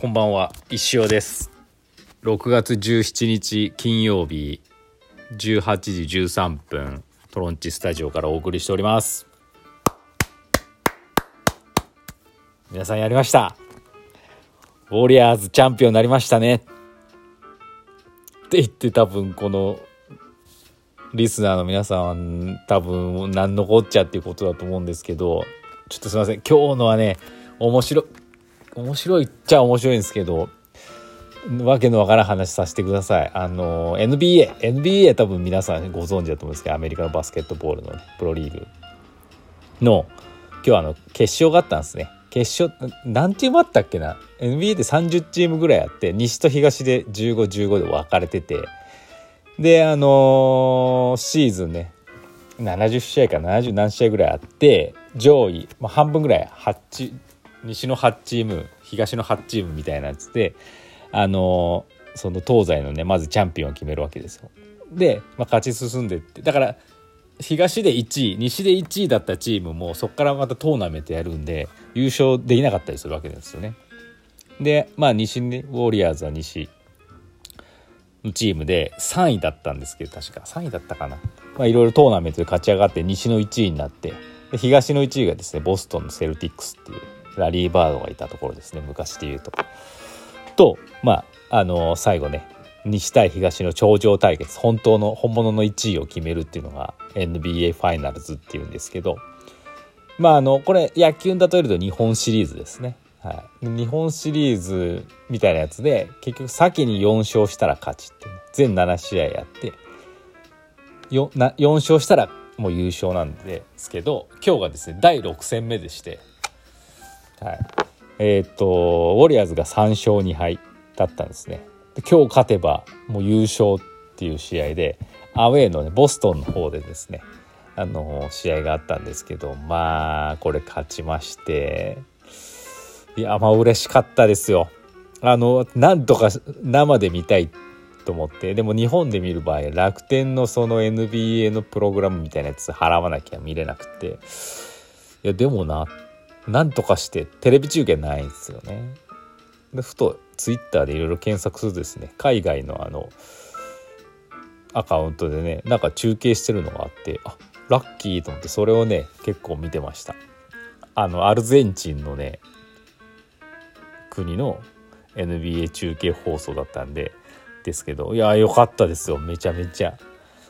こんばんは石尾です。6月17日金曜日18時13分トロンチスタジオからお送りしております。皆さんやりました？ウォリアーズチャンピオンになりましたね。って言って多分このリスナーの皆さんは多分何のこっちゃっていうことだと思うんですけどちょっとすいません。今日のはね面白面白いっちゃ面白いんですけどわけのわからん話させてください。あの NBA NBA 多分皆さんご存知だと思うんですけどアメリカのバスケットボールの、ね、プロリーグの今日あの決勝があったんですね。決勝何チームあったっけな？NBA で30チームぐらいあって西と東で1515で分かれてて。であのー、シーズンね70試合か70何試合ぐらいあって上位、まあ、半分ぐらい8西の8チーム東の8チームみたいなやつであの、その東西のねまずチャンピオンを決めるわけですよ。で、まあ、勝ち進んでってだから東で1位西で1位だったチームもそこからまたトーナメントやるんで優勝できなかったりするわけですよね。でまあ西にウォリアーズは西のチームで3位だったんですけど確か3位だったかな。まあいろいろトーナメントで勝ち上がって西の1位になって東の1位がですねボストンのセルティックスっていうラリー・バードがいたところですね。昔で言うと。とまああの最後ね西対東の頂上対決本当の本物の1位を決めるっていうのが NBA ファイナルズっていうんですけど。まああのこれ野球に例えると日本シリーズですね。はい、日本シリーズみたいなやつで結局先に4勝したら勝ちって、ね、全7試合やって 4, な4勝したらもう優勝なんですけど今日がですね第6戦目でして。はい、えっ、とウォリアーズが3勝2敗だったんですね。で今日勝てばもう優勝っていう試合でアウェーの、ね、ボストンの方でですねあの試合があったんですけどまあこれ勝ちましていやまあ嬉しかったですよ。あのなんとか生で見たいと思ってでも日本で見る場合楽天のその NBA のプログラムみたいなやつ払わなきゃ見れなくていやでもなっなんとかしてテレビ中継ないんですよね。でふとツイッターでいろいろ検索するとですね海外のあのアカウントでねなんか中継してるのがあってあラッキーと思ってそれをね結構見てました。あのアルゼンチンのね国の NBA 中継放送だったんでですけどいや良かったですよ。めちゃめちゃ。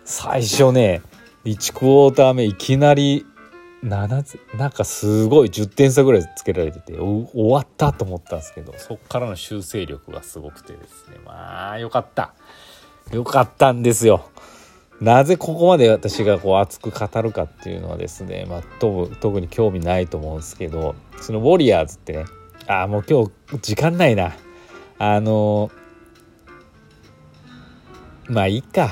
最初ね1クォーター目いきなり7なんかすごい10点差ぐらいつけられてて終わったと思ったんですけどそっからの修正力がすごくてですね。まあよかった。よかったんですよ。なぜここまで私がこう熱く語るかっていうのはですね、まあ、特に興味ないと思うんですけどそのウォリアーズってねああもう今日時間ないな。あのまあいいか。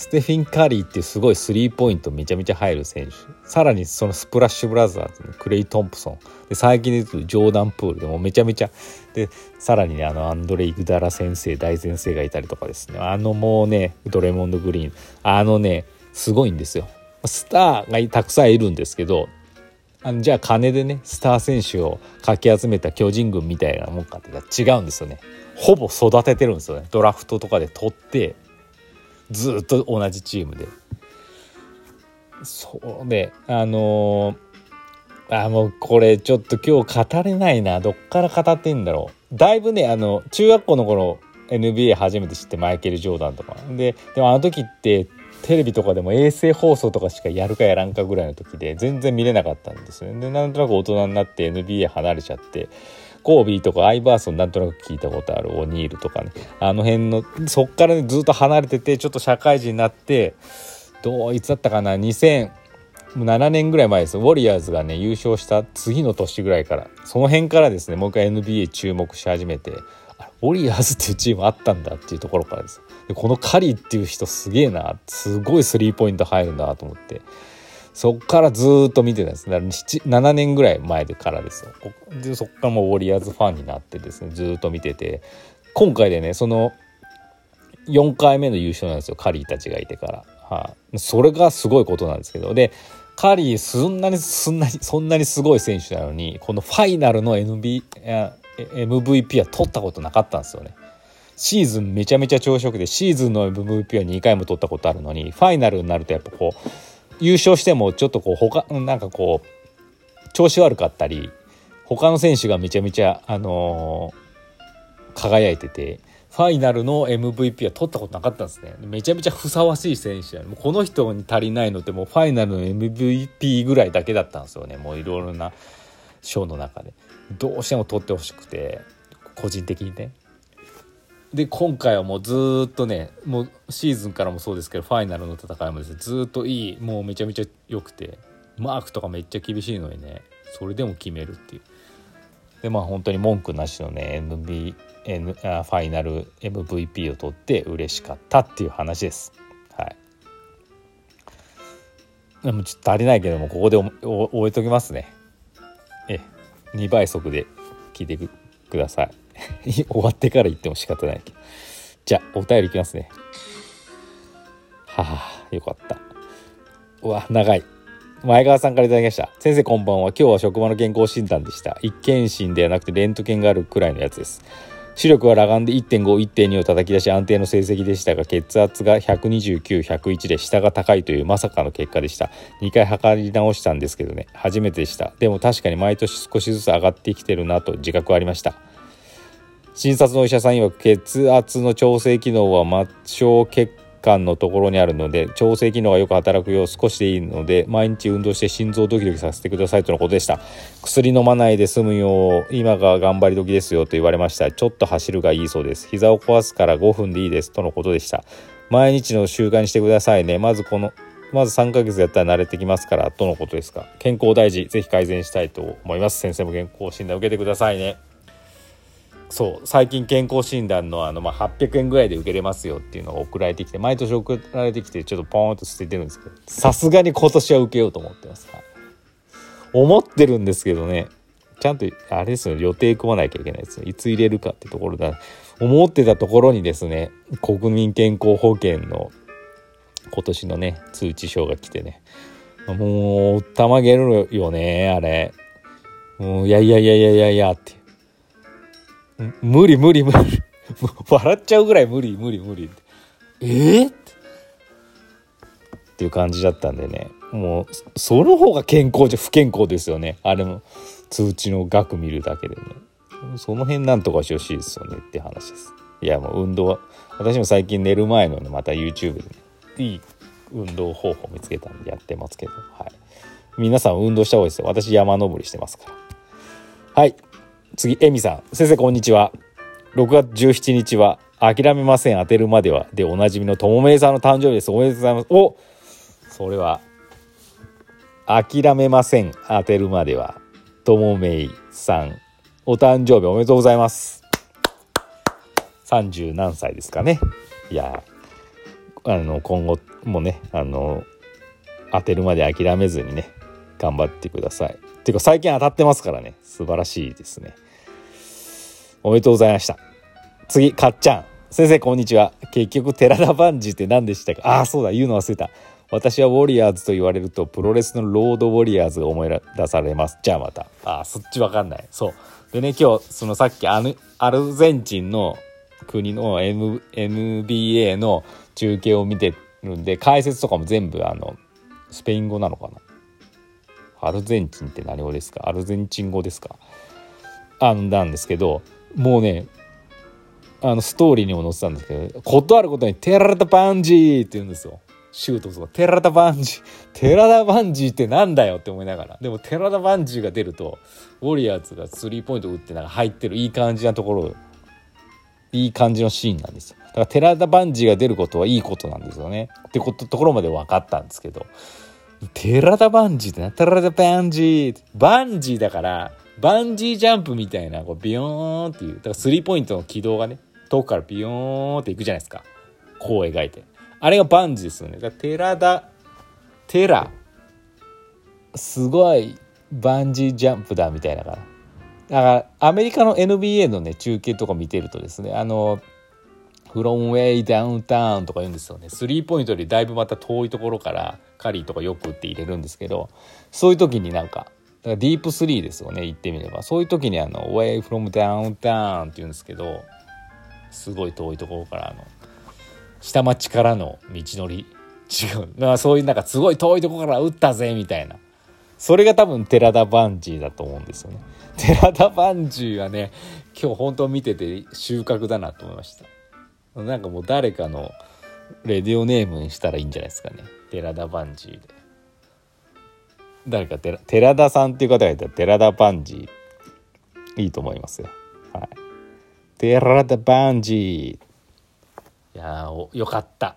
ステフィン・カリーってすごいスリーポイントめちゃめちゃ入る選手。さらにそのスプラッシュブラザーズのクレイ・トンプソンで最近で言うとジョーダン・プールでもめちゃめちゃでさらにねあのアンドレイ・グダラ先生大先生がいたりとかですね。あのもうねドレモンド・グリーン。あのねすごいんですよ。スターがたくさんいるんですけどあのじゃあ金でねスター選手をかき集めた巨人軍みたいなもんかって違うんですよね。ほぼ育ててるんですよね。ドラフトとかで取ってずっと同じチームで。そうであのー、あもうこれちょっと今日語れないな。どっから語ってんだろう。だいぶねあの中学校の頃 NBA 初めて知ってマイケル・ジョーダンとか。ででもあの時ってテレビとかでも衛星放送とかしかやるかやらんかぐらいの時で全然見れなかったんですよね。でなんとなく大人になって NBA 離れちゃってコービーとかアイバーソンなんとなく聞いたことあるオニールとかね。あの辺のそっからねずっと離れててちょっと社会人になってどういつだったかな？2007年ぐらい前です。ウォリアーズがね優勝した次の年ぐらいから。その辺からですねもう一回 NBA 注目し始めてウォリアーズっていうチームあったんだっていうところからです。でこのカリーっていう人すげえな。すごいスリーポイント入るなと思って。そっからずっと見てたんです。7年ぐらい前からですよ。でそっからもうウォリアーズファンになってですねずっと見てて。今回でねその4回目の優勝なんですよ。カリーたちがいてから、はあ、それがすごいことなんですけど。でカリーそんなにそんなにそんなにすごい選手なのにこのファイナルの NB MVP は取ったことなかったんですよね。シーズンめちゃめちゃ調子よくてシーズンの MVP は2回も取ったことあるのにファイナルになるとやっぱこう優勝してもちょっとこう他なんかこう調子悪かったり他の選手がめちゃめちゃ、あのー、輝いててファイナルの MVP は取ったことなかったんですね。めちゃめちゃふさわしい選手もうこの人に足りないのってもうファイナルの MVP ぐらいだけだったんですよね。もういろいろな賞の中で。どうしても取ってほしくて個人的にね。で今回はもうずっとねもうシーズンからもそうですけどファイナルの戦いもですねずっといいもうめちゃめちゃ良くてマークとかめっちゃ厳しいのにねそれでも決めるっていうでまあ本当に文句なしのね MB N あファイナル MVP を取って嬉しかったっていう話です。はい。でもちょっと足りないけどもここで終えときますね。え2倍速で聞いてください。終わってから言っても仕方ないけど。じゃあお便りいきますね。はあよかった。うわ長い。前川さんから頂きました。先生こんばんは。今日は職場の健康診断でした。一検診ではなくてレントゲンがあるくらいのやつです。視力は裸眼で1.51.2を叩き出し安定の成績でしたが血圧が129101で下が高いというまさかの結果でした2回測り直したんですけどね初めてでしたでも確かに毎年少しずつ上がってきてるなと自覚はありました診察のお医者さん曰く血圧の調整機能は末梢血管のところにあるので調整機能がよく働くよう少しでいいので毎日運動して心臓ドキドキさせてくださいとのことでした。薬飲まないで済むよう今が頑張り時ですよと言われました。ちょっと走るがいいそうです。膝を壊すから5分でいいですとのことでした。毎日の習慣にしてくださいね。まずこのまず3ヶ月やったら慣れてきますからとのことですか。健康大事ぜひ改善したいと思います。先生も健康診断受けてくださいね。そう最近健康診断のあの、まあ、800円ぐらいで受けれますよっていうのが送られてきて毎年送られてきてちょっとポーンと捨ててるんですけどさすがに今年は受けようと思ってます、はい、思ってるんですけどねちゃんとあれですよ予定組まなきゃいけないですよいつ入れるかってところだ。思ってたところにですね国民健康保険の今年のね通知書が来てね。もうたまげるよねあれ。もういやいやいやいやいやいやって。無理無理無理。笑っちゃうぐらい無理無理無理。えー、っていう感じだったんでね。もうその方が健康じゃ不健康ですよね。あれも通知の額見るだけでね。その辺なんとかしてほしいですよねって話です。いやもう運動は私も最近寝る前のねまた YouTube でねいい運動方法見つけたんでやってますけど。はい。皆さん運動した方がいいですよ。私山登りしてますから。はい次、エミさん。先生、こんにちは。6月17日は、諦めません、当てるまでは。で、おなじみのともめいさんの誕生日です。おめでとうございます。おそれは、諦めません、当てるまでは。ともめいさん、お誕生日おめでとうございます。30何歳ですかね。いや、あの、今後もね、あの、当てるまで諦めずにね、頑張ってください。ていうか最近当たってますからね素晴らしいですねおめでとうございました。次かっちゃん。先生こんにちは。結局寺田バンジーって何でしたか？ああそうだ言うの忘れた。私はウォリアーズと言われるとプロレスのロードウォリアーズが思い出されます。じゃあまた。ああそっちわかんない。そう。でね今日そのさっきアアルゼンチンの国の、M、NBA の中継を見てるんで解説とかも全部あのスペイン語なのかな？アルゼンチンって何語ですか？アルゼンチン語ですか？あなんですけどもうねあのストーリーにも載ってたんですけどことあることに「テラタバンジー」って言うんですよ。シュートとか「テラタバンジー」「テラタバンジーってなんだよ」って思いながら。でもテラタバンジーが出るとウォリアーズがスリーポイント打ってなんか入ってるいい感じなところいい感じのシーンなんですよ。だからテラタバンジーが出ることはいいことなんですよね。ってことところまで分かったんですけどテラダバンジーってなテラダバンジーバンジーだからバンジージャンプみたいなこうビヨーンっていうだからスリーポイントの軌道がね遠くからビヨーンっていくじゃないですか。こう描いて。あれがバンジーですよね。だからテラダテラすごいバンジージャンプだみたいな。からだからアメリカの NBA のね中継とか見てるとですねあの from way downtown とか言うんですよね。スリーポイントよりだいぶまた遠いところからカリーとかよく打って入れるんですけどそういう時になんかからディープスリーですよね言ってみれば。そういう時にあの「Away from Downtown」って言うんですけどすごい遠いところからあの下町からの道のり。違う。だからそういうなんかすごい遠いところから撃ったぜみたいな。それが多分寺田バンジーだと思うんですよね。寺田バンジーはね今日本当見てて収穫だなと思いました。なんかもう誰かのレディオネームにしたらいいんじゃないですかね。寺田バンジーで。誰か寺田さんっていう方がいたら寺田バンジーいいと思いますよ。はい。寺田バンジーいやーよかった。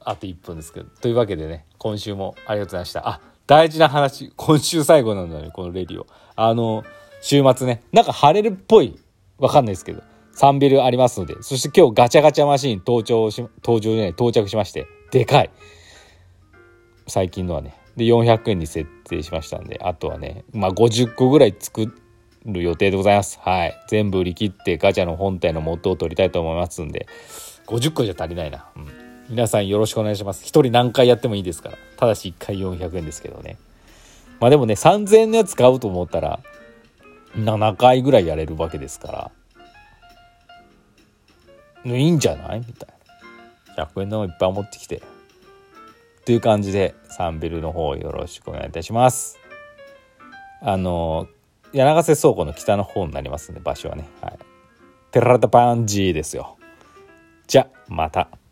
あと1分ですけど。というわけでね今週もありがとうございました。あ大事な話。今週最後なのにこのレディオ。あの週末ね。なんか晴れるっぽい。わかんないですけど。3ビルありますので。そして今日ガチャガチャマシーン登場し登場じゃない到着しまして。でかい。最近のはね。で400円に設定しましたんであとはねまあ50個ぐらい作る予定でございますはい全部売り切ってガチャの本体の元を取りたいと思いますんで50個じゃ足りないなうん皆さんよろしくお願いします。一人何回やってもいいですから。ただし1回400円ですけどね。まあでもね、3000円のやつ買うと思ったら、7回ぐらいやれるわけですから。いいんじゃない？みたいな。100円のいっぱい持ってきて。っていう感じで、サンビルの方よろしくお願いいたします。あの、柳瀬倉庫の北の方になりますんで、場所はね。はい。テラタパンジーですよ。じゃ、また。